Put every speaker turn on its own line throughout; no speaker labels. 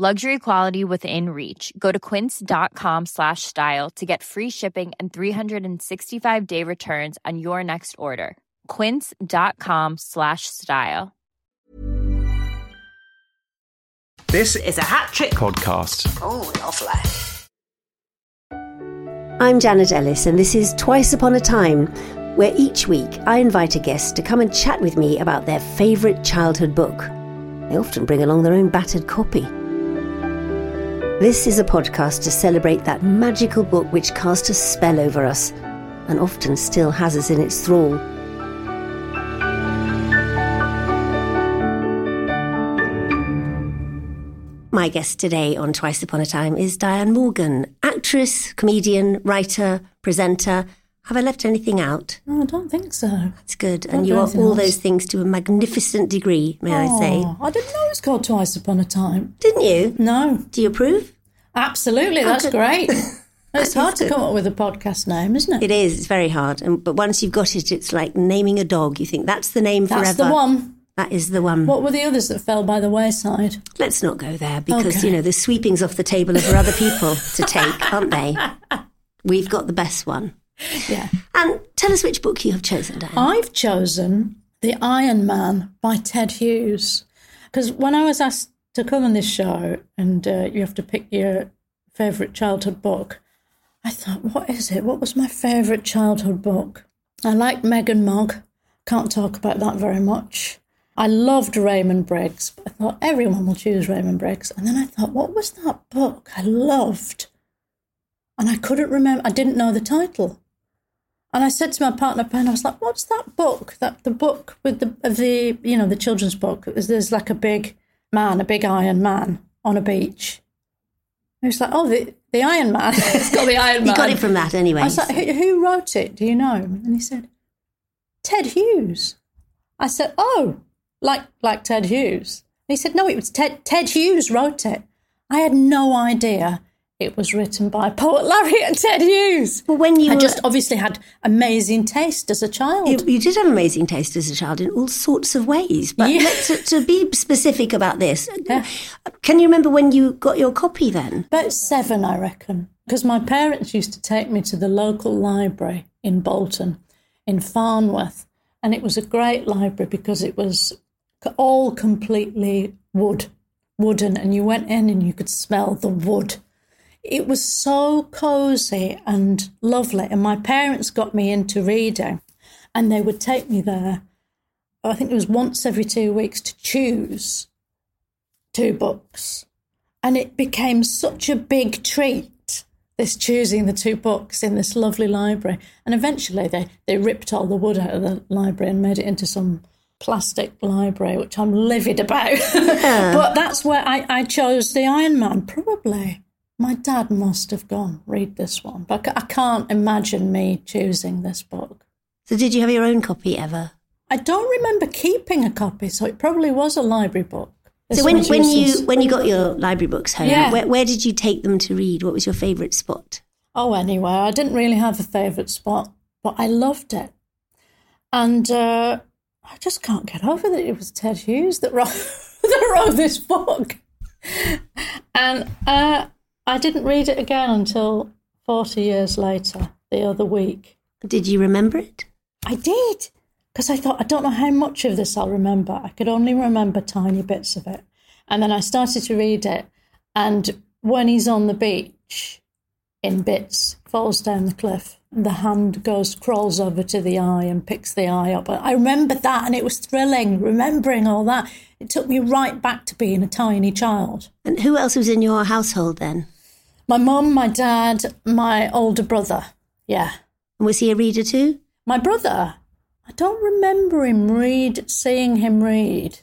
Luxury quality within reach. Go to quince.com slash style to get free shipping and 365 day returns on your next order. Quince.com slash style.
This is a hat trick
podcast.
Oh, lovely.
I'm Janet Ellis, and this is Twice Upon a Time, where each week I invite a guest to come and chat with me about their favourite childhood book. They often bring along their own battered copy. This is a podcast to celebrate that magical book which cast a spell over us and often still has us in its thrall. My guest today on Twice Upon a Time is Diane Morgan, actress, comedian, writer, presenter. Have I left anything out?
No, I don't think so.
That's good. And you are all
else.
those things to a magnificent degree, may I say.
Oh, I didn't know it was called Twice Upon a Time.
Didn't you?
No,
Do you approve?
absolutely. That's
good.
great. It's hard to come up with a podcast name, isn't it?
It is. It's very hard. And, but once you've got it, it's like naming a dog. You think that's the name
That's the one.
That is the one.
What were the others that fell by the wayside?
Let's not go there because,
Okay.
you know, the sweepings off the table are for other people to take, aren't they? We've got the best one.
Yeah.
And tell us which book you have chosen, Diane.
I've chosen The Iron Man by Ted Hughes. Because when I was asked to come on this show and uh, you have to pick your favourite childhood book, I thought, what is it? What was my favourite childhood book? I liked Meg and Mog. Can't talk about that very much. I loved Raymond Briggs. I thought everyone will choose Raymond Briggs. And then I thought, what was that book I loved? And I couldn't remember, I didn't know the title. And I said to my partner Ben, I was like, "What's that book? That the book with the of the you know the children's book? There's, like a big man, a big Iron Man on a beach." He was like, "Oh, the the Iron Man. it's got the Iron Man."
you got it from that anyway.
I was like, who, "Who wrote it? Do you know?" And he said, "Ted Hughes." I said, "Oh, like like Ted Hughes." He said, "No, it was Ted Ted Hughes wrote it." I had no idea it was written by poet laureate and Ted Hughes.
well, when you
I
were-
just obviously had amazing taste as a child.
You, you did have amazing taste as a child in all sorts of ways. But
Yeah.
to, to be specific about this,
Yeah.
can you remember when you got your copy then?
About seven, I reckon, because my parents used to take me to the local library in Bolton, in Farnworth, and it was a great library because it was all completely wood, wooden, and you went in and you could smell the wood. It was so cosy and lovely, and my parents got me into reading, and they would take me there. I think it was once every two weeks to choose two books. And it became such a big treat, this choosing the two books in this lovely library. And eventually they, they ripped all the wood out of the library and made it into some plastic library, which I'm livid about. but that's where I, I chose the Iron Man, probably. My dad must have gone, read this one. But I can't imagine me choosing this book.
So, did you have your own copy ever?
I don't remember keeping a copy, so it probably was a library book. This
so, when, when you when you got your library books home,
Yeah.
where, where did you take them to read? What was your favourite spot?
Oh, anywhere. I didn't really have a favourite spot, but I loved it. And uh, I just can't get over that it was Ted Hughes that wrote, that wrote this book. And uh, I didn't read it again until 40 years later, the other week.
Did you remember it?
I did, because I thought, I don't know how much of this I'll remember. I could only remember tiny bits of it. And then I started to read it. And when he's on the beach in bits, falls down the cliff, and the hand goes, crawls over to the eye and picks the eye up. I remember that, and it was thrilling, remembering all that. It took me right back to being a tiny child.
And who else was in your household then?
My mum, my dad, my older brother. Yeah.
Was he a reader too?
My brother, I don't remember him read, seeing him read,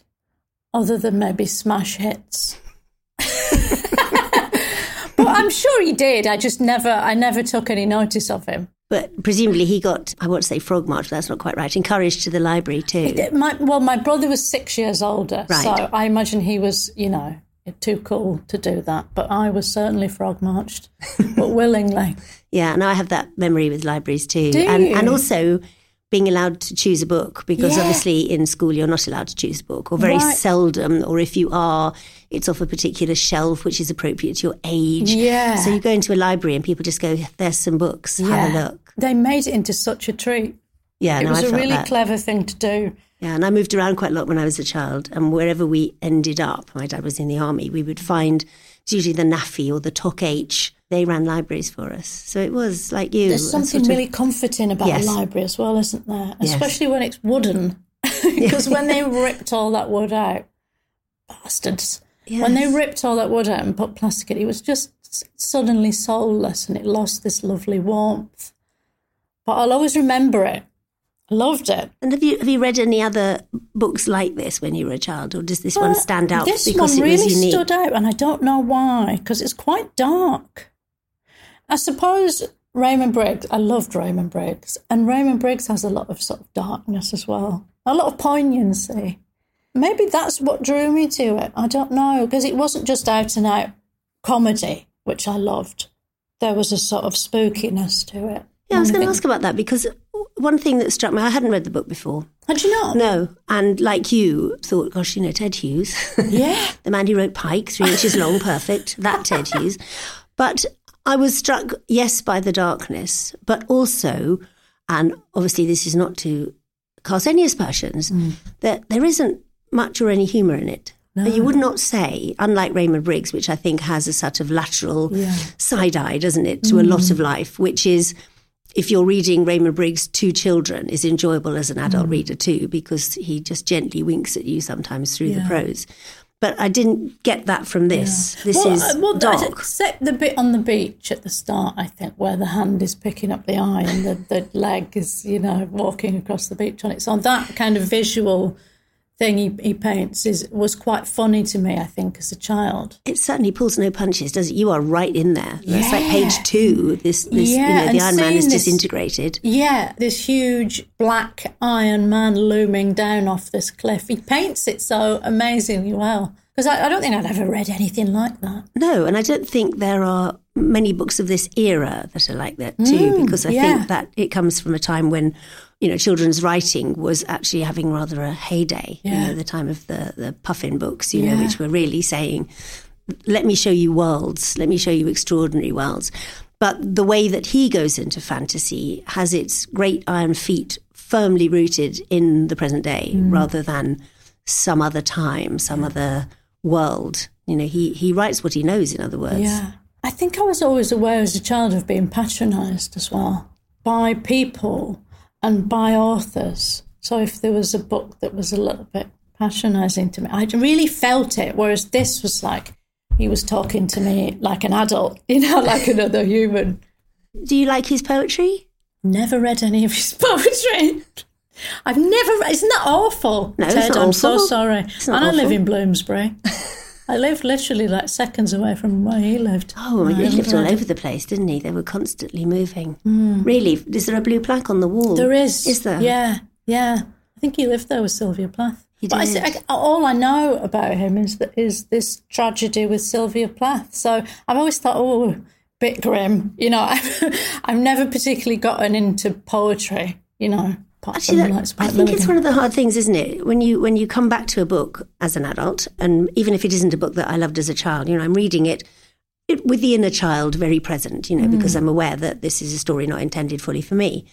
other than maybe smash hits. but I'm sure he did. I just never, I never took any notice of him.
But presumably he got, I won't say frog march, but that's not quite right, encouraged to the library too.
My, well, my brother was six years older,
Right.
so I imagine he was, you know, too cool to do that. But I was certainly frog marched, but willingly.
Yeah, and I have that memory with libraries too.
Do
and,
you?
and also being allowed to choose a book because
Yeah.
obviously in school you're not allowed to choose a book or very
Right.
seldom or if you are it's off a particular shelf which is appropriate to your age.
Yeah.
So you go into a library and people just go there's some books, have a look.
They made it into such a treat.
Yeah,
It
no,
was
I
a really
that.
clever thing to do.
Yeah, and I moved around quite a lot when I was a child, and wherever we ended up, my dad was in the army, we would find it's usually the NAAFI or the Toc H. They ran libraries for us, so it was like you.
There's something
sort of-
really comforting about
Yes.
a library as well, isn't there?
Yes.
Especially when it's wooden. Because when they ripped all that wood out, bastards, when they ripped all that wood out and put plastic in it, it was just suddenly soulless and it lost this lovely warmth. But I'll always remember it. I loved it.
And have you have you read any other books like this when you were a child, or does this one uh, stand out
This
because
one
it
really stood out, and I don't know why, because it's quite dark. I suppose Raymond Briggs, I loved Raymond Briggs, and Raymond Briggs has a lot of sort of darkness as well, a lot of poignancy. Maybe that's what drew me to it. I don't know, because it wasn't just out and out comedy, which I loved. There was a sort of spookiness to it.
Yeah, I was going to ask about that because one thing that struck me, I hadn't read the book before.
Had you not?
No, and like you, thought, gosh, you know, Ted Hughes.
Yeah.
the man who wrote Pike, three inches long, perfect. That Ted Hughes. But I was struck, yes, by the darkness, but also, and obviously this is not to cast any aspersions,
Mm.
that there isn't much or any humour in it. You would not say, unlike Raymond Briggs, which I think has a sort of lateral side eye, doesn't it, to a
Mm.
lot of life, which is if you're reading Raymond Briggs' Two Children is enjoyable as an adult
Mm.
reader too, because he just gently winks at you sometimes through the prose. But I didn't get that from this. This
well,
is
uh, well,
dark.
Except the bit on the beach at the start, I think, where the hand is picking up the eye and the, the leg is, you know, walking across the beach on its own. That kind of visual thing he, he paints is was quite funny to me, I think, as a child.
It certainly pulls no punches, does it? You are right in there. It's like page two. This, this
Yeah,
you know, the Iron Man is
this-
disintegrated.
Yeah, this huge black iron man looming down off this cliff. He paints it so amazingly well. Because I, I don't think I'd ever read anything like that.
No, and I don't think there are many books of this era that are like that too, because I
Mm, yeah.
think that it comes from a time when, you know, children's writing was actually having rather a heyday. You
Yeah.
know, the time of the the Puffin books, you know, which were really saying, "Let me show you worlds. Let me show you extraordinary worlds." But the way that he goes into fantasy has its great iron feet firmly rooted in the present day,
Mm.
rather than some other time, some other world. You know, he he writes what he knows. In other words,
Yeah. I think I was always aware as a child of being patronised as well by people and by authors. So if there was a book that was a little bit patronising to me, I really felt it. Whereas this was like he was talking to me like an adult, you know, like another human.
Do you like his poetry?
Never read any of his poetry. I've never read. Isn't that awful?
No,
Ted, I'm so sorry. And
not
I live in Bloomsbury. I lived literally like seconds away from where he lived.
Oh, he lived all over the place, didn't he? They were constantly moving. Mm. Really? Is there a blue plaque on the wall?
There is.
Is there?
Yeah, yeah. I think he lived there with Sylvia Plath.
He
But I,
did.
I- all I know about him is that is this tragedy with Sylvia Plath. So I've always thought, oh, bit grim. You know, I've, I've never particularly gotten into poetry. You know,
Actually, that, I think it's one of the hard things, isn't it? When you when you come back to a book as an adult, and even if it isn't a book that I loved as a child, you know, I'm reading it, it with the inner child very present, you know, because
Mm.
I'm aware that this is a story not intended fully for me.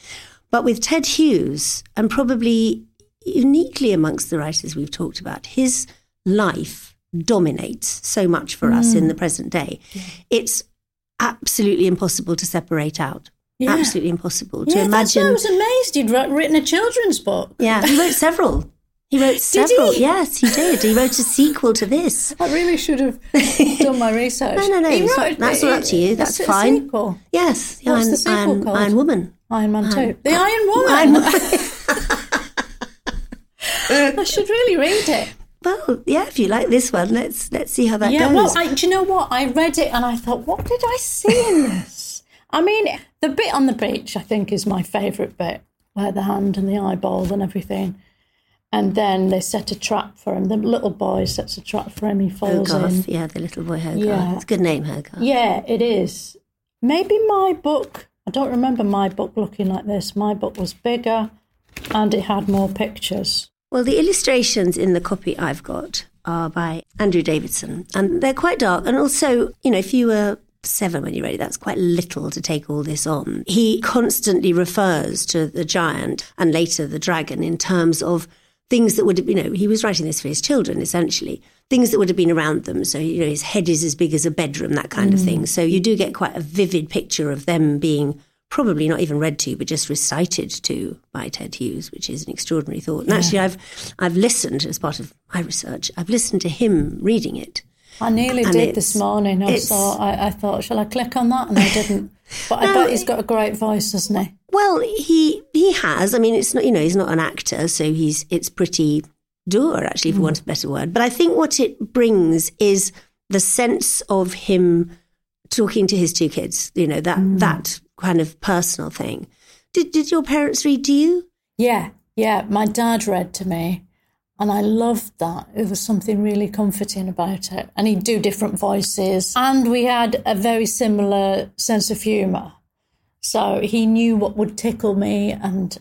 But with Ted Hughes, and probably uniquely amongst the writers we've talked about, his life dominates so much for us
Mm.
in the present day. It's absolutely impossible to separate out.
Yeah.
Absolutely impossible to
Yeah,
imagine.
I was amazed he'd written a children's book.
Yeah, he wrote several. He wrote several.
he?
Yes, he did. He wrote a sequel to this.
I really should have done my research.
No, no, no,
He wrote-
not- that's all up to you. That's
a
fine.
sequel.
Yes, the
What's
Iron,
the sequel
Iron,
called?
Iron Woman.
Iron Man 2. The Iron Woman.
Iron Woman.
I should really read it.
well, yeah. If you like this one, let's let's see how that
yeah,
goes.
well, I, do you know what? I read it and I thought, what did I see in this? I mean, the bit on the beach, I think, is my favourite bit, where the hand and the eyeball and everything. And then they set a trap for him. The little boy sets a trap for him. He falls
Hogarth,
in.
yeah, the little boy Hogarth.
Yeah.
It's a good name, Hogarth.
Yeah, it is. Maybe my book, I don't remember my book looking like this. My book was bigger and it had more pictures.
Well, the illustrations in the copy I've got are by Andrew Davidson, and they're quite dark. And also, you know, if you were seven when you read it, that's quite little to take all this on. He constantly refers to the giant and later the dragon in terms of things that would have, you know, he was writing this for his children essentially, things that would have been around them. So, you know, his head is as big as a bedroom, that kind of mm. thing. So you do get quite a vivid picture of them being probably not even read to, but just recited to by Ted Hughes, which is an extraordinary thought. And actually, I've I've listened as part of my research. I've listened to him reading it.
I nearly
And
did this morning. I saw. I, I thought, shall I click on that? And I didn't. But I
No,
bet he's got a great voice, hasn't he?
Well, he he has. I mean, it's not you know he's not an actor, so he's it's pretty dour actually, if you hmm. want a better word. But I think what it brings is the sense of him talking to his two kids. You know that hmm. that kind of personal thing. Did did your parents read to you?
Yeah, yeah. My dad read to me, and I loved that. It was something really comforting about it. And he'd do different voices, and we had a very similar sense of humour. So he knew what would tickle me, and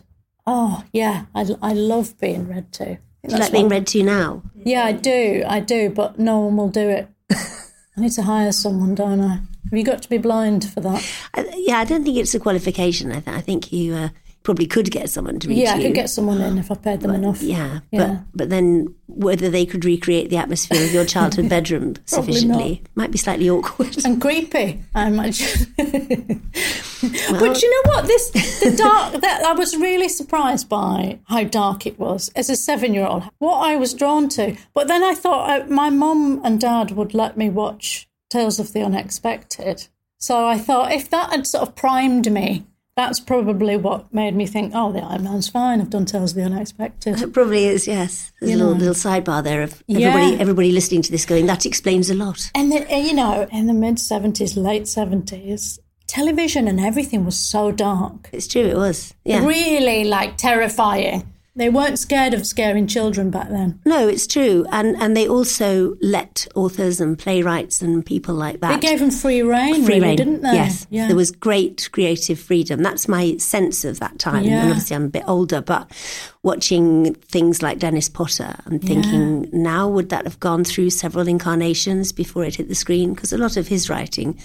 oh yeah, I I love being read to.
You like being read to now?
Yeah, I do, I do, but no one will do it. I need to hire someone, don't I? Have you got to be blind for that?
I, yeah, I don't think it's a qualification. I, th- I think you uh, probably could get someone to read
Yeah,
to
I could get someone in if I paid them enough.
Yeah,
Yeah.
but but then whether they could recreate the atmosphere of your childhood bedroom sufficiently might be slightly awkward.
and creepy. I imagine. but you know what? This the dark. That I was really surprised by how dark it was as a seven-year-old. What I was drawn to, but then I thought uh, my mum and dad would let me watch Tales of the Unexpected. So I thought if that had sort of primed me. That's probably what made me think, oh, the Iron Man's fine. I've done Tales of the Unexpected.
It probably is. Yes, there's
You
a little,
know.
little sidebar there of everybody
Yeah.
everybody listening to this going that explains a lot.
And then, uh, you know, in the mid 70s, late 70s, television and everything was so dark.
It's true. It was. Yeah.
Really, like, terrifying. They weren't scared of scaring children back then.
No, it's true, and and they also let authors and playwrights and people like that
They gave them free reign,
free
really,
rein.
didn't they?
Yes,
Yeah.
there was great creative freedom. That's my sense of that time.
Yeah.
And obviously, I'm a bit older, but watching things like Dennis Potter, I'm thinking now would that have gone through several incarnations before it hit the screen? Because a lot of his writing,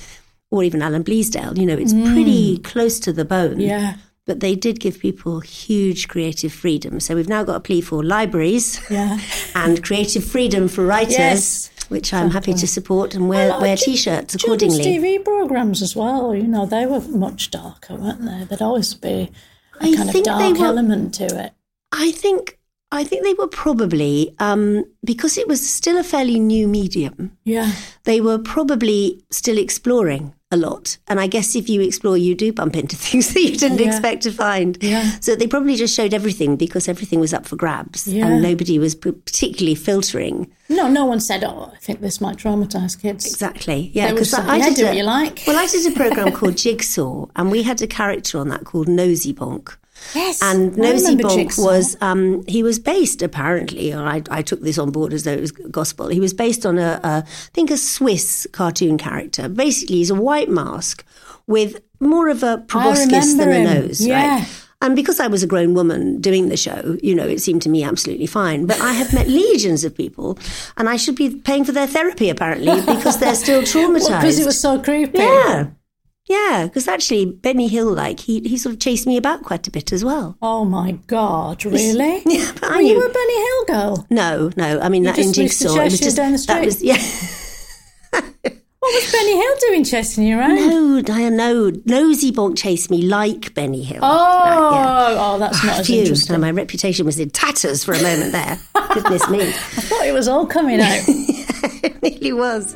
or even Alan Bleasdale, you know, it's pretty close to the bone.
Mm. Yeah.
But they did give people huge creative freedom. So we've now got a plea for libraries
Yeah.
and creative freedom for writers,
Yes,
which I'm happy to support and wear,
Well,
wear t-shirts
Children's
accordingly.
TV programs as well, you know, they were much darker, weren't they? There'd always be a
I
kind of dark
were-
element to it.
I think I think they were probably um, because it was still a fairly new medium.
Yeah.
They were probably still exploring a lot, and I guess if you explore, you do bump into things that you didn't
Yeah.
expect to find.
Yeah.
So they probably just showed everything because everything was up for grabs,
Yeah.
and nobody was p- particularly filtering.
No, no one said, oh, I think this might traumatise kids.
Exactly. Yeah, because I, I
"Yeah,
did a,
what you like."
Well, I did a program called Jigsaw, and we had a character on that called Nosy Bonk.
Yes.
And
I
Nosy Bonk was um, he was based apparently, or I, I took this on board as though it was gospel. He was based on a, a I think a Swiss cartoon character. Basically, he's a white mask with more of a proboscis than a nose,
Yeah.
right? And because I was a grown woman doing the show, you know, it seemed to me absolutely fine. But I have met legions of people, and I should be paying for their therapy apparently because they're still traumatized.
Because it was so creepy.
Yeah. Yeah, because actually Benny Hill, like he, he sort of chased me about quite a bit as well.
Oh my God, really?
Yeah, but I
Were you a Benny Hill girl?
No, no. I mean that in Jigsaw, it was just
down the
that was yeah.
What was Benny Hill doing chasing you around?
no, Diane, no. Nosy Bonk chased me like Benny Hill.
Oh,
Right,
oh, that's not
yeah.
as interesting.
and my reputation was in tatters for a moment there. Goodness me,
I thought it was all coming out.
it really was.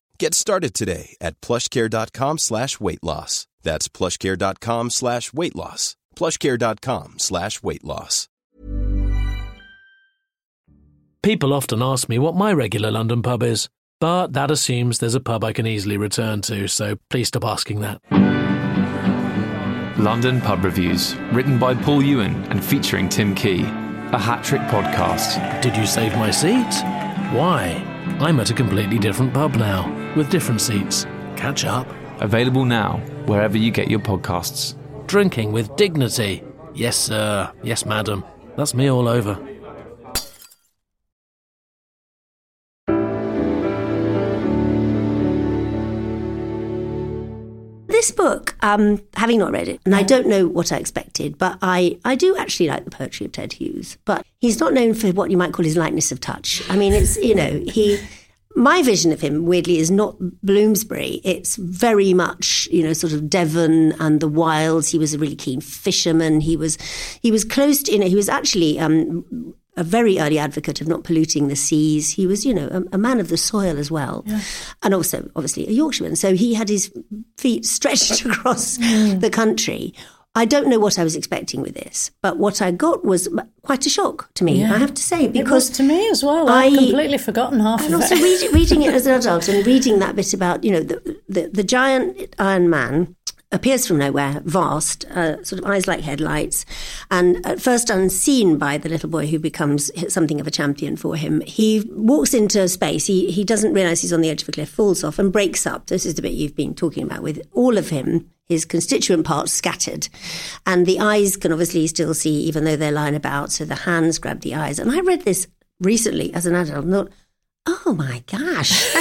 Get started today at plushcare.com slash weight loss. That's plushcare.com slash weight loss. plushcare.com slash weight loss.
People often ask me what my regular London pub is, but that assumes there's a pub I can easily return to, so please stop asking that.
London Pub Reviews, written by Paul Ewan and featuring Tim Key, a hat trick podcast.
Did you save my seat? Why? I'm at a completely different pub now, with different seats. Catch up.
Available now, wherever you get your podcasts.
Drinking with dignity. Yes, sir. Yes, madam. That's me all over.
This book, um, having not read it, and I don't know what I expected, but I, I do actually like the poetry of Ted Hughes. But he's not known for what you might call his lightness of touch. I mean, it's, you know, he. My vision of him, weirdly, is not Bloomsbury. It's very much, you know, sort of Devon and the wilds. He was a really keen fisherman. He was, he was close to, you know, he was actually um, a very early advocate of not polluting the seas. He was, you know, a, a man of the soil as well,
Yeah.
and also obviously a Yorkshireman. So he had his feet stretched across hmm. the country. I don't know what I was expecting with this, but what I got was quite a shock to me.
Yeah.
I have to say because
to me as well. I've
I-
completely forgotten half
and
of
also
it.
read, reading it as an adult and reading that bit about you know the the, the giant Iron Man appears from nowhere, vast, uh, sort of eyes like headlights, and at first unseen by the little boy who becomes something of a champion for him. He walks into space. He he doesn't realize he's on the edge of a cliff, falls off, and breaks up. This is the bit you've been talking about with all of him. His constituent parts scattered, and the eyes can obviously still see, even though they're lying about. So the hands grab the eyes. And I read this recently as an adult, thought, oh my gosh,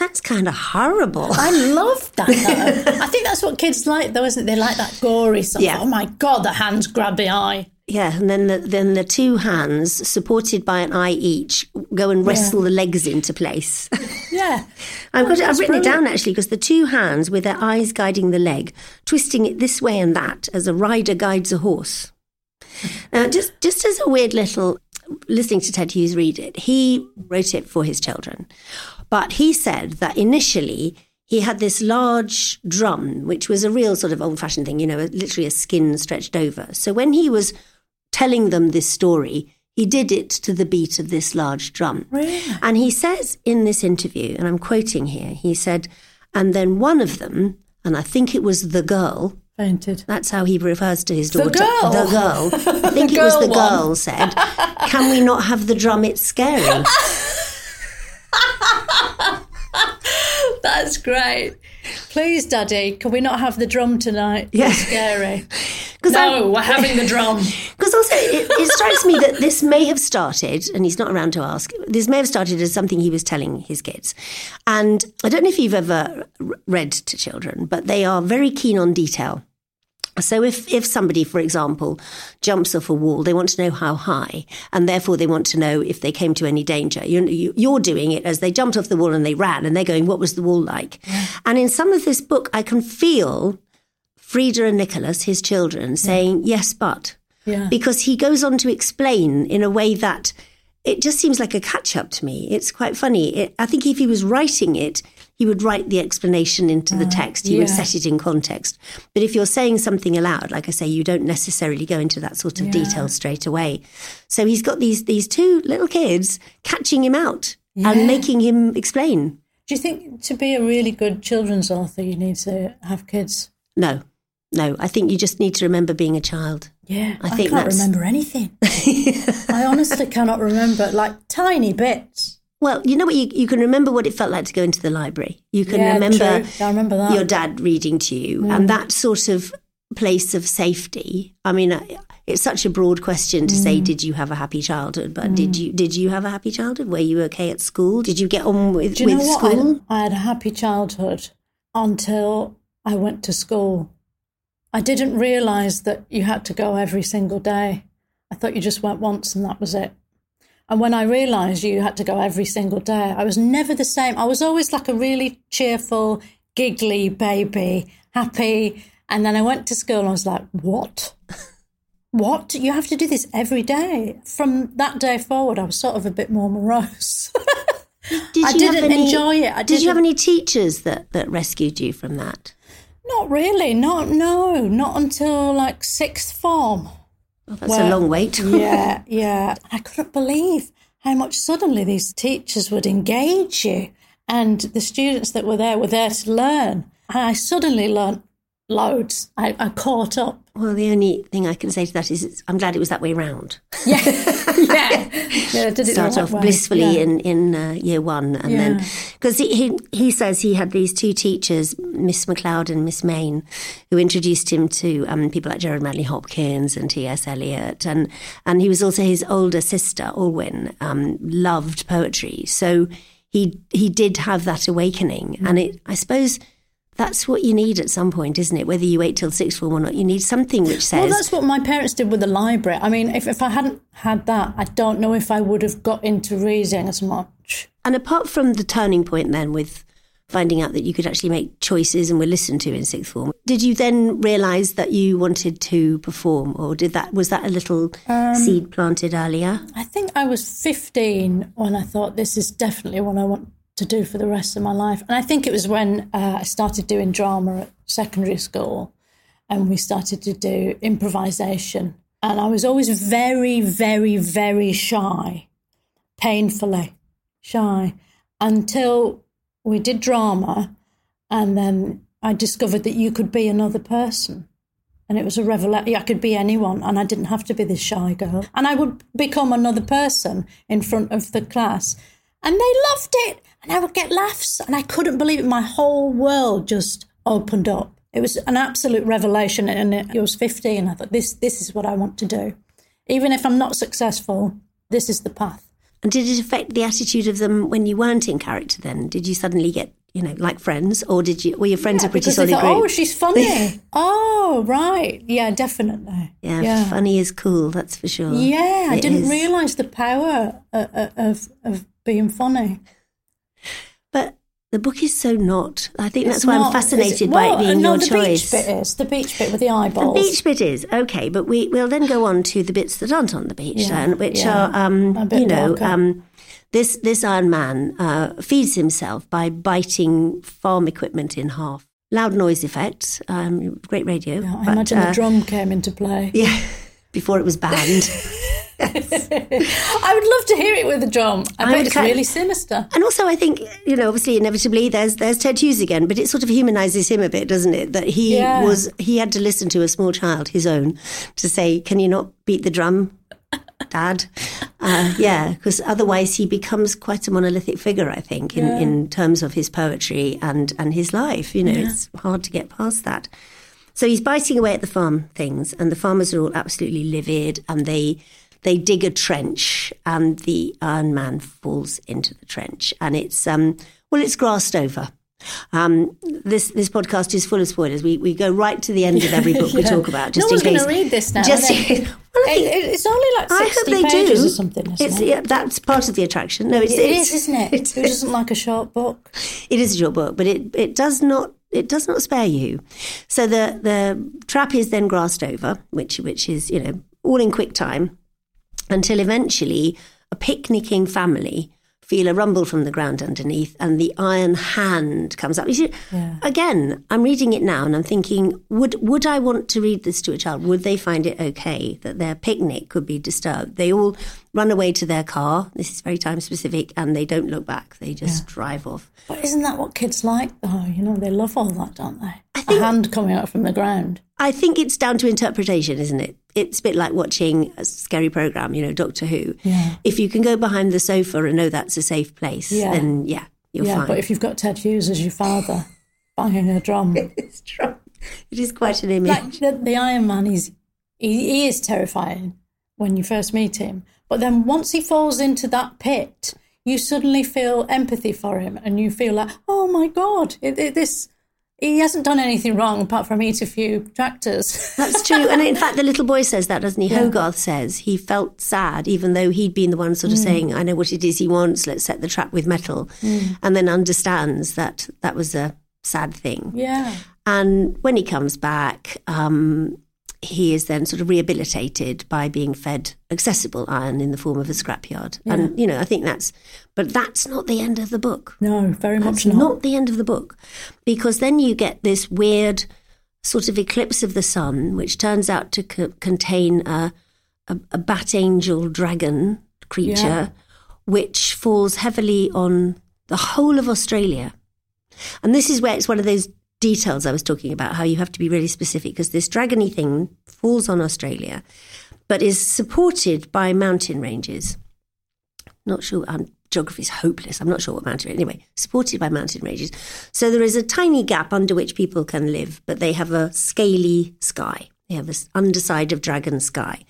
that's kind of horrible.
I love that. Though. I think that's what kids like, though, isn't it? They like that gory stuff.
Yeah.
Oh my god, the hands grab the eye.
Yeah, and then the, then the two hands, supported by an eye each, go and wrestle the legs into place.
Yeah,
I've got it, I've written it down actually because the two hands with their eyes guiding the leg, twisting it this way and that as a rider guides a horse. Now, just just as a weird little listening to Ted Hughes read it, he wrote it for his children, but he said that initially he had this large drum, which was a real sort of old-fashioned thing, you know, literally a skin stretched over. So when he was telling them this story, he did it to the beat of this large drum.
Really?
And he says in this interview, and I'm quoting here, he said, and then one of them, and I think it was the girl,
fainted.
that's how he refers to his daughter.
The girl?
The girl. I think
The
it was
girl
the
one.
girl said, Can we not have the drum? It's scary.
That's great. Please, Daddy, can we not have the drum tonight?
Yeah.
It's scary. no, we're having the drum.
Because also, it, it strikes me that this may have started, and he's not around to ask, this may have started as something he was telling his kids. And I don't know if you've ever read to children, but they are very keen on detail. So if, if somebody, for example, jumps off a wall, they want to know how high, and therefore they want to know if they came to any danger. You're, you- you're doing it as they jumped off the wall and they ran, and they're going, "What was the wall like?" And in some of this book, I can feel Frida and Nicholas, his children, saying, "Yes, but."
Yeah.
because he goes on to explain in a way that it just seems like a catch up to me. It's quite funny. It, I think if he was writing it, he would write the explanation into the ah, text. He would set it in context. But if you're saying something aloud, like I say, you don't necessarily go into that sort of
Yeah.
detail straight away. So he's got these these two little kids catching him out
Yeah.
and making him explain.
Do you think to be a really good children's author, you need to have kids?
No, no. I think you just need to remember being a child.
Yeah,
I
I,
think
can't
that's-
remember anything. I honestly cannot remember, like tiny bits.
Well, you know what? You, you can remember what it felt like to go into the library. You can
Yeah,
remember
true. I remember that.
your dad reading to you, and that sort of place of safety. I mean, it's such a broad question to
Mm.
say, did you have a happy childhood? But did you did you have a happy childhood? Were you okay at school? Did you get on with,
Do you
with
know what?
school?
I, I had a happy childhood until I went to school. I didn't realise that you had to go every single day. I thought you just went once and that was it. And when I realised you had to go every single day, I was never the same. I was always like a really cheerful, giggly baby, happy. And then I went to school and I was like, what? What? You have to do this every day. From that day forward, I was sort of a bit more morose.
Did
I didn't
any-
enjoy it. I
did you have any teachers that, that rescued you from that?
Not really. Not no. Not until like sixth form.
Oh, well, that's
Well,
a long wait.
yeah, yeah. I couldn't believe how much suddenly these teachers would engage you, and the students that were there were there to learn. And I suddenly learned loads. I, I caught up.
Well, the only thing I can say to that is I'm glad it was that way round.
Yeah, yeah. yeah did it
Start off
way.
blissfully
Yeah.
in in uh, year one, and then because he, he he says he had these two teachers, Miss McLeod and Miss Main, who introduced him to um, people like Gerard Manley Hopkins and T. S. Eliot, and and he was also his older sister Olwyn um, loved poetry, so he he did have that awakening, and it I suppose. That's what you need at some point, isn't it? Whether you wait till sixth form or not, you need something which says,
Well, that's what my parents did with the library. I mean, if, if I hadn't had that, I don't know if I would have got into reading as much.
And apart from the turning point, then with finding out that you could actually make choices and were listened to in sixth form, did you then realise that you wanted to perform, or did that was that a little um, seed planted earlier?
I think I was 15 when I thought this is definitely what I want to do for the rest of my life. And I think it was when uh, I started doing drama at secondary school and we started to do improvisation. And I was always very, very, very shy, painfully shy, until we did drama. And then I discovered that you could be another person. And it was a revelation. I could be anyone, and I didn't have to be this shy girl. And I would become another person in front of the class. And they loved it. And I would get laughs. And I couldn't believe it. My whole world just opened up. It was an absolute revelation. And it, it was 15. I thought, this, this is what I want to do. Even if I'm not successful, this is the path.
And did it affect the attitude of them when you weren't in character? Then did you suddenly get you know like friends, or did you were your friends a pretty solid
thought,
group?
oh, she's funny. oh, right. Yeah, definitely.
yeah, funny is cool. That's for sure.
Yeah, I didn't
is.
realise the power uh, uh, of of being funny.
But the book is so not. I think
It's
that's why
not-
I'm fascinated
it-
by it being
no,
your
the
choice.
beach bit is the beach bit with the eyeballs.
The beach bit is okay, but we will then go on to the bits that aren't on the beach,
Yeah,
then, which
yeah.
are, um, you know, um, this this Iron Man uh, feeds himself by biting farm equipment in half. Loud noise effects, um, great radio.
Yeah, I
but,
imagine
uh,
the drum came into play.
Yeah, before it was banned.
I would love to hear it with a drum. I,
I
bet it's really sinister.
And also, I think you know, obviously, inevitably, there's there's Ted Hughes again, but it sort of humanises him a bit, doesn't it? That he
Yeah.
was he had to listen to a small child, his own, to say, "Can you not beat the drum, Dad?" Uh, yeah, because otherwise he becomes quite a monolithic figure, I think, in, in terms of his poetry and and his life. You know, it's hard to get past that. So he's biting away at the farm things, and the farmers are all absolutely livid, and they they dig a trench, and the Iron Man falls into the trench, and it's um well, it's grassed over. Um, this this podcast is full of spoilers. We we go right to the end of every book we talk about, just
no one's going to read this now.
Just well, I think-
It- it's only like
I hope they
pages
do.
or something. Isn't
it's
it?
yeah, that's part of the attraction. No, it's
It
it's,
is, isn't it? Who doesn't like a short book?
it is a short book, but it, it does not it does not spare you. So the the trap is then grassed over, which which is you know all in quick time, until eventually a picnicking family feel a rumble from the ground underneath, and the iron hand comes up. You see,
Yeah.
again, I'm reading it now, and I'm thinking, would would I want to read this to a child? Would they find it okay that their picnic could be disturbed? They all run away to their car. This is very time specific, and they don't look back. They just drive off.
But isn't that what kids like, though? You know, they love all that, don't they?
I think-
a hand coming out from the ground.
I think it's down to interpretation, isn't it? It's a bit like watching a scary program, you know, Doctor Who.
Yeah.
If you can go behind the sofa and know that's a safe place,
Yeah.
then yeah, you're
yeah,
fine.
but if you've got Ted Hughes as your father banging a drum,
it's true. It is quite an image.
like the, the Iron Man, he's he, he is terrifying when you first meet him, but then once he falls into that pit, you suddenly feel empathy for him, and you feel like, oh my god, it, it, this he hasn't done anything wrong apart from eat a few tractors.
That's true. And in fact, the little boy says that, doesn't he? Hogarth says he felt sad, even though he'd been the one sort of
Mm.
saying, I know what it is he wants, let's set the trap with metal. And then understands that that was a sad thing.
yeah,
And when he comes back, um, he is then sort of rehabilitated by being fed accessible iron in the form of a scrapyard. And, you know, I think that's, but that's not the end of the book.
no, very much
That's
not.
not the end of the book, because then you get this weird sort of eclipse of the sun, which turns out to co- contain a, a, a bat angel dragon creature,
Yeah.
which falls heavily on the whole of Australia. And this is where it's one of those details I was talking about, how you have to be really specific, because this dragony thing falls on Australia, but is supported by mountain ranges. Not sure um, geography is hopeless. I'm not sure what mountain anyway supported by mountain ranges. So there is a tiny gap under which people can live but they have a scaly sky. They have this underside of dragon sky.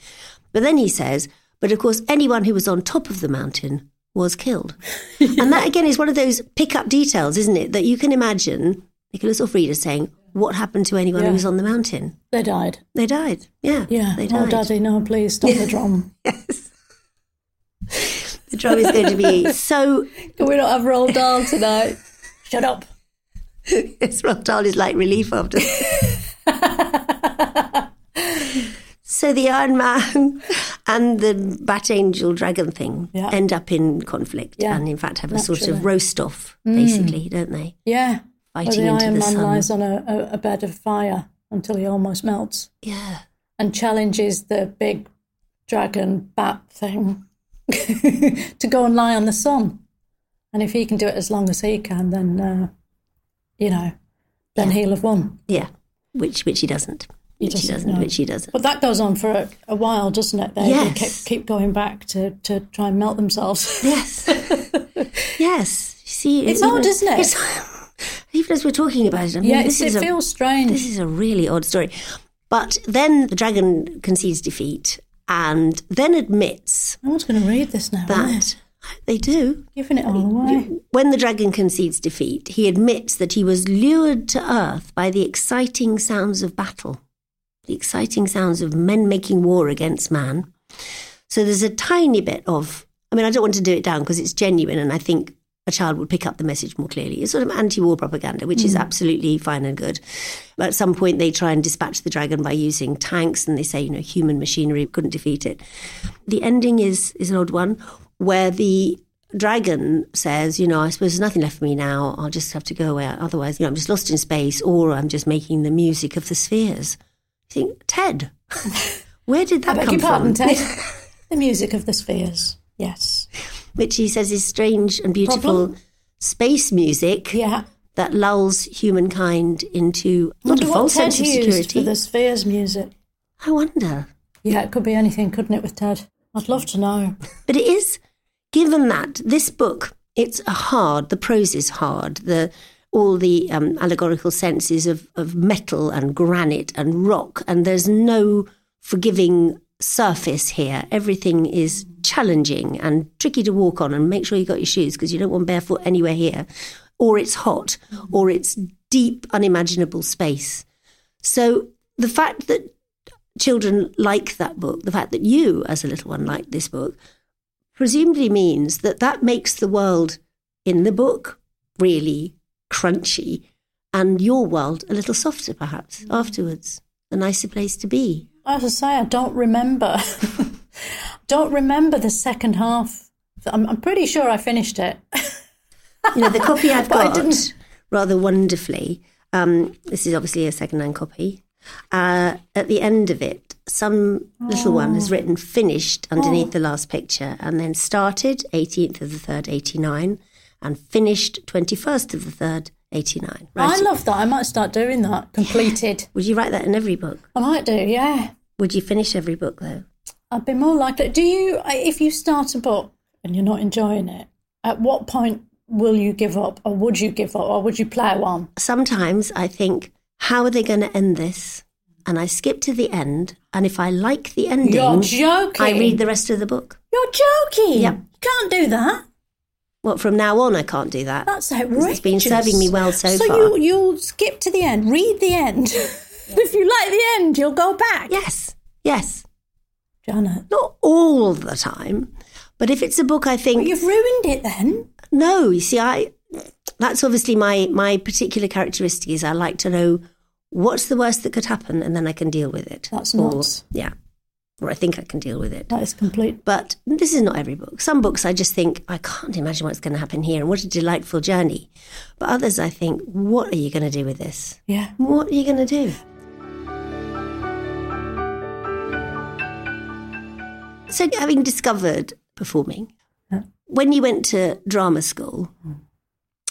But then he says but of course anyone who was on top of the mountain was killed. And that again is one of those pick-up details isn't it that you can imagine nicholas or frida saying what happened to anyone who was on the mountain
They died.
they died yeah
Yeah.
they
Oh, Daddy, no, please stop the drum.
yes the drum is going to be so
Can we not have Roald Dahl tonight? Shut up.
Yes, Roald Dahl is like relief after. so the Iron Man and the Bat Angel dragon thing
Yeah.
end up in conflict,
Yeah,
and in fact have a sort of roast off, mm. basically, don't they?
Yeah.
Fighting
the
into
Iron
the
Man
sun.
lies on a, a, bed of fire until he almost melts
Yeah,
and challenges the big dragon bat thing to go and lie on the sun. And if he can do it as long as he can, then, uh, you know, then he'll have won.
yeah. Which which he doesn't.
He
Which he
doesn't,
doesn't.
no.
Which he doesn't.
But that goes on for a, a while, doesn't it? They, they keep, keep going back to, to try and melt themselves.
Yes. yes. You See,
It's odd, isn't it?
even as we're talking about it, I mean,
yeah,
this
it
a,
feels strange.
This is a really odd story. But then the dragon concedes defeat and then admits
no one's going to read this now.
that they do.
Giving it all away.
When the dragon concedes defeat, he admits that he was lured to earth by the exciting sounds of battle, the exciting sounds of men making war against man. So there's a tiny bit of, I mean, I don't want to do it down because it's genuine and I think a child would pick up the message more clearly. It's sort of anti war propaganda, which is mm. absolutely fine and good. But at some point, they try and dispatch the dragon by using tanks and they say, you know, human machinery couldn't defeat it. The ending is, is an odd one where the dragon says, you know, I suppose there's nothing left for me now. I'll just have to go away. Otherwise, you know, I'm just lost in space or I'm just making the music of the spheres. You think, Ted, where did
I
that
beg
come
your pardon,
from?
Ted. the music of the spheres. Yes.
Which he says is strange and beautiful
Problem?
space music
Yeah.
that lulls humankind into not a false sense of security.
for the spheres music.
I wonder.
Yeah, it could be anything, couldn't it, with Ted? I'd love to know.
But it is, given that this book, it's a hard, the prose is hard, the all the um, allegorical senses of, of metal and granite and rock, and there's no forgiving surface here. Everything is challenging and tricky to walk on, and make sure you got your shoes because you don't want barefoot anywhere here, or it's hot, or it's deep, unimaginable space. So the fact that children like that book, the fact that you, as a little one, like this book, presumably means that that makes the world in the book really crunchy and your world a little softer, perhaps, afterwards. A nicer place to be.
As I say, I don't remember. don't remember the second half I'm, I'm pretty sure I finished it.
You know, the copy I've got
didn't-
rather wonderfully. Um, this is obviously a second-hand copy. Uh, at the end of it, some little one
Oh.
has written "finished" underneath the last picture, and then started 18th of the third, 89, and finished 21st of the third, 89.
I
Right?
love that. I might start doing that. Completed.
Would you write that in every book?
I might do, yeah.
Would you finish every book though?
I'd be more likely. Do you, if you start a book and you're not enjoying it, at what point will you give up, or would you give up, or would you plough on?
Sometimes I think, how are they going to end this? And I skip to the end, and if I like the ending,
You're joking.
I read the rest of the book.
You're joking.
Yep.
You can't do that.
Well, from now on, I can't do that.
That's outrageous.
It's been serving me well so
so
far.
you you'll skip to the end, read the end. if you like the end, you'll go back.
Yes, yes.
Janet,
Not all the time, but if it's a book I think,
you've ruined it then.
no, you see, I that's obviously my my particular characteristic is I like to know what's the worst that could happen, and then I can deal with it.
That's
Or- yeah, or I think I can deal with it.
That is complete.
But this is not every book. Some books I just think, I can't imagine what's going to happen here and what a delightful journey. But others I think, what are you going to do with this?
Yeah.
What are you going to do? So, having discovered performing, when you went to drama school, hmm.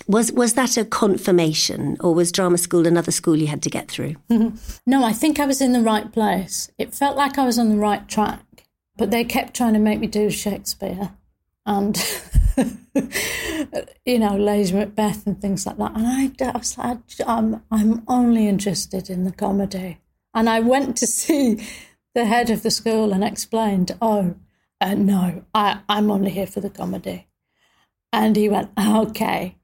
Was, was that a confirmation or was drama school another school you had to get through?
No, I think I was in the right place. It felt like I was on the right track, but they kept trying to make me do Shakespeare and, you know, Lady Macbeth and things like that. And I, I was like, I'm, I'm only interested in the comedy. And I went to see the head of the school and explained, oh, uh, no, I, I'm only here for the comedy. And he went, okay.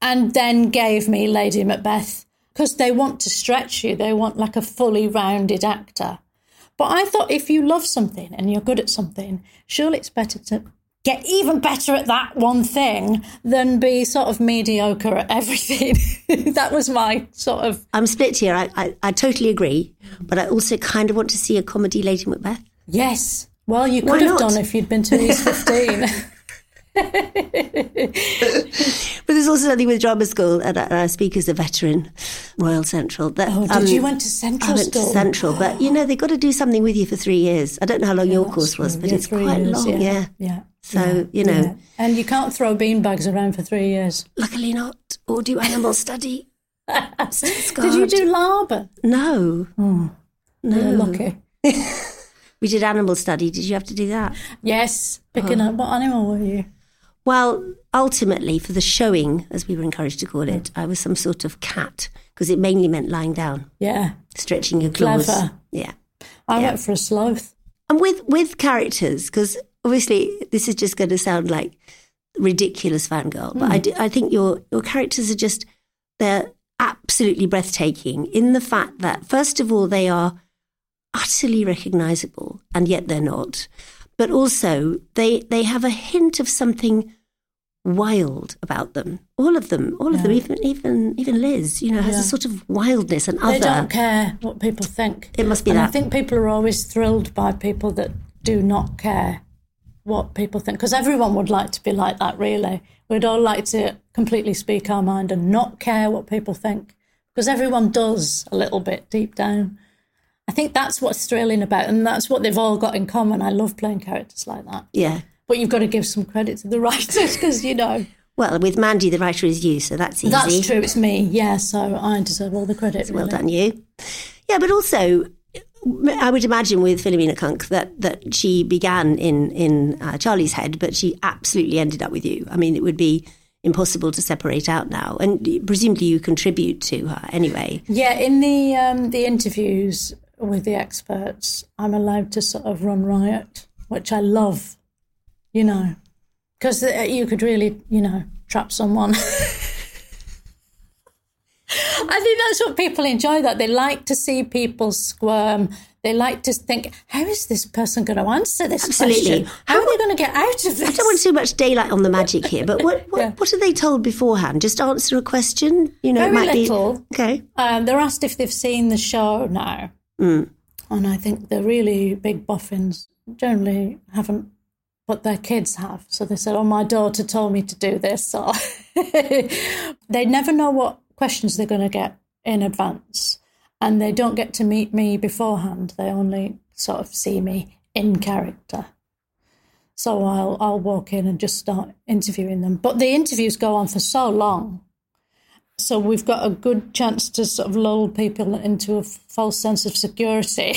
And then gave me Lady Macbeth because they want to stretch you. They want like a fully rounded actor. But I thought if you love something and you're good at something, surely it's better to get even better at that one thing than be sort of mediocre at everything. that was my sort of,
I'm split here. I, I, I totally agree. But I also kind of want to see a comedy Lady Macbeth.
yes. Well, you could have done if you'd been to East 15.
But there's also something with drama school, and I, and I speak as a veteran, Royal Central. That, um,
Oh, did you went to Central
I went
School?
to Central, but you know they've got to do something with you for three years. I don't know how long your
That's
course was, but
Yeah,
it's quite
years,
long. Yeah.
Yeah.
So
yeah,
you know,
yeah. And you can't throw beanbags around for three years.
luckily not. Or do animal study.
Did you do Laban?
No, no.
You're lucky.
We did animal study. Did you have to do that?
Yes. Picking
Oh.
up. What animal were you?
Well, ultimately, for the showing, as we were encouraged to call it, I was some sort of cat because it mainly meant lying down,
Yeah.
stretching your claws.
Clever.
Yeah.
I
Yeah.
went for a sloth.
and with with characters because obviously this is just going to sound like ridiculous fangirl but I, hmm. do, I think your your characters are just they're absolutely breathtaking in the fact that first of all they are utterly recognizable and yet they're not but also they they have a hint of something wild about them all of them all of them even even even liz you know has
Yeah.
a sort of wildness and other.
They don't care what people think.
It must be
and I think people are always thrilled by people that do not care what people think. Because everyone would like to be like that, really. We'd all like to completely speak our mind and not care what people think. Because everyone does a little bit deep down. I think that's what's thrilling about, and that's what they've all got in common. I love playing characters like that.
yeah
But you've got to give some credit to the writers because, you know,
well with mandy the writer is you so that's easy
that's true. It's me. Yeah. So I deserve all the credit.
Well done, you. Yeah, but also, I would imagine with Philomena Cunk that, that she began in in uh, Charlie's head, but she absolutely ended up with you. I mean, it would be impossible to separate out now, and presumably you contribute to her anyway.
Yeah, in the um, the interviews with the experts, I'm allowed to sort of run riot, which I love, you know, because you could really, you know, trap someone. I think that's what people enjoy. That they like to see people squirm. They like to think, how is this person going to answer this
Absolutely.
question? How are they going to get out of this?
I don't want too much daylight on the magic here, but what what,
Yeah.
what are they told beforehand? Just answer a question. You know, it
Very
might
little.
be okay.
Um, they're asked if they've seen the show now.
Mm.
And I think the really big boffins generally haven't but their kids have. So they said, "Oh, my daughter told me to do this." So they never know what questions they're going to get in advance, and they don't get to meet me beforehand. They only sort of see me in character. So I'll I'll walk in and just start interviewing them. But the interviews go on for so long. So we've got a good chance to sort of lull people into a false sense of security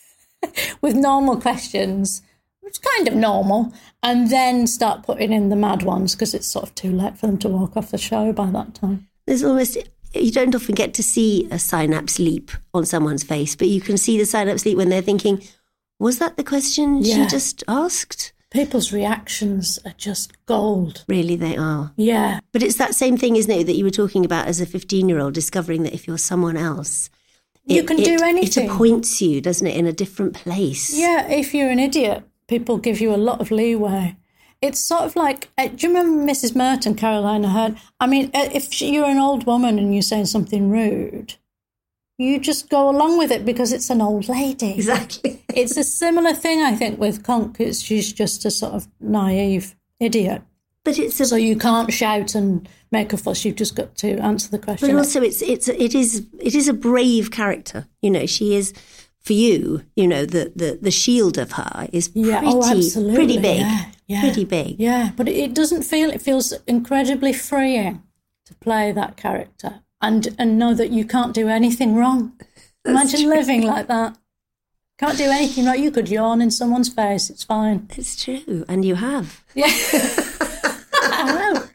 with normal questions, which is kind of normal, and then start putting in the mad ones because it's sort of too late for them to walk off the show by that time.
There's almost you don't often get to see a synapse leap on someone's face, but you can see the synapse leap when they're thinking, "Was that the question
Yeah.
she just asked?"
People's reactions are just gold.
Really, they are.
Yeah,
But it's that same thing, isn't it, that you were talking about as a 15 year old, discovering that if you're someone else,
You can do anything.
It appoints you, doesn't it, in a different place.
Yeah, if you're an idiot, people give you a lot of leeway. It's sort of like, uh, do you remember Mrs. Merton, Caroline Aherne? I mean, uh, if you're an old woman and you're saying something rude, you just go along with it because it's an old lady.
Exactly.
It's a similar thing, I think, with Cunk. It's she's just a sort of naive idiot.
But it's a
So you can't shout and make a fuss. You've just got to answer the question.
But also, it's it's it is it is a brave character. You know, she is for you. You know, the the the shield of her is pretty
yeah, oh,
pretty big,
Yeah, yeah.
pretty big.
Yeah, but it- it doesn't feel. It feels incredibly freeing to play that character and and know that you can't do anything wrong. Imagine living like that. Can't do anything right. You could yawn in someone's face. It's fine.
It's true, and you have.
Yeah. I know.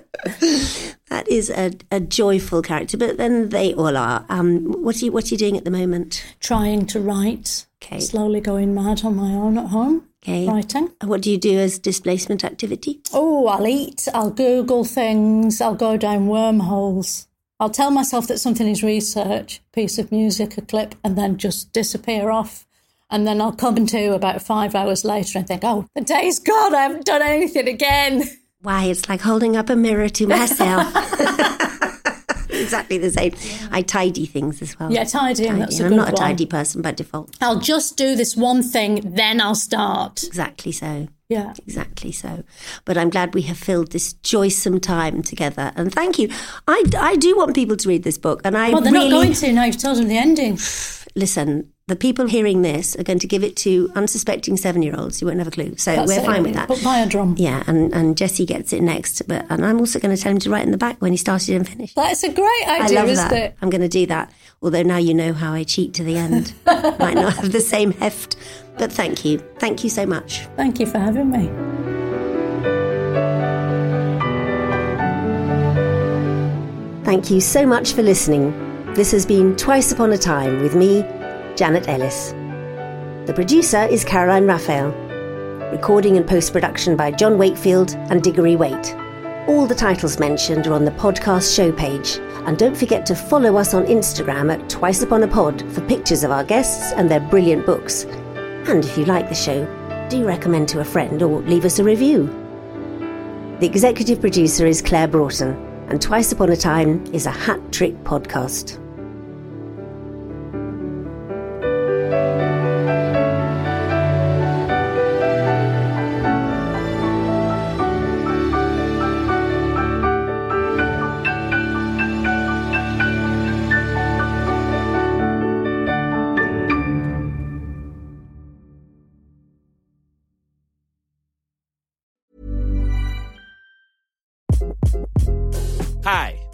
That is a, a joyful character, but then they all are. Um, what are you what are you doing at the moment?
Trying to write.
Okay.
Slowly going mad on my own at home.
Okay.
Writing.
What do you do as displacement activity?
Oh, I'll eat, I'll Google things, I'll go down wormholes. I'll tell myself that something is research, piece of music, a clip, and then just disappear off. And then I'll come to about five hours later and think, oh, the day's gone, I haven't done anything again.
Why, it's like holding up a mirror to myself. exactly the same. I tidy things as well.
Yeah, tidying, that's a
I'm not a
one.
tidy person by default.
I'll just do this one thing, then I'll start.
Exactly so.
Yeah.
Exactly so. But I'm glad we have filled this joysome time together. And thank you. I, I do want people to read this book. And I
Well, they're
really,
not going to now. You've told them the ending.
listen, the people hearing this are going to give it to unsuspecting seven year olds who won't have a clue. So
That's
we're
it.
fine with that.
But buy a drum.
Yeah, and, and Jesse gets it next. But and I'm also going to tell him to write in the back when he started and finished.
That's a great idea, I
love
isn't
that.
it?
I'm going to do that. Although now you know how I cheat to the end. Might not have the same heft. But thank you. Thank you so much.
Thank you for having me.
Thank you so much for listening. This has been Twice Upon a Time with me, Janet Ellis. The producer is Caroline Raphael. Recording and post production by John Wakefield and Diggory Waite. All the titles mentioned are on the podcast show page. And don't forget to follow us on Instagram at Twice Upon a Pod for pictures of our guests and their brilliant books. And if you like the show, do recommend to a friend or leave us a review. The executive producer is Claire Broughton, and Twice Upon a Time is a hat trick podcast.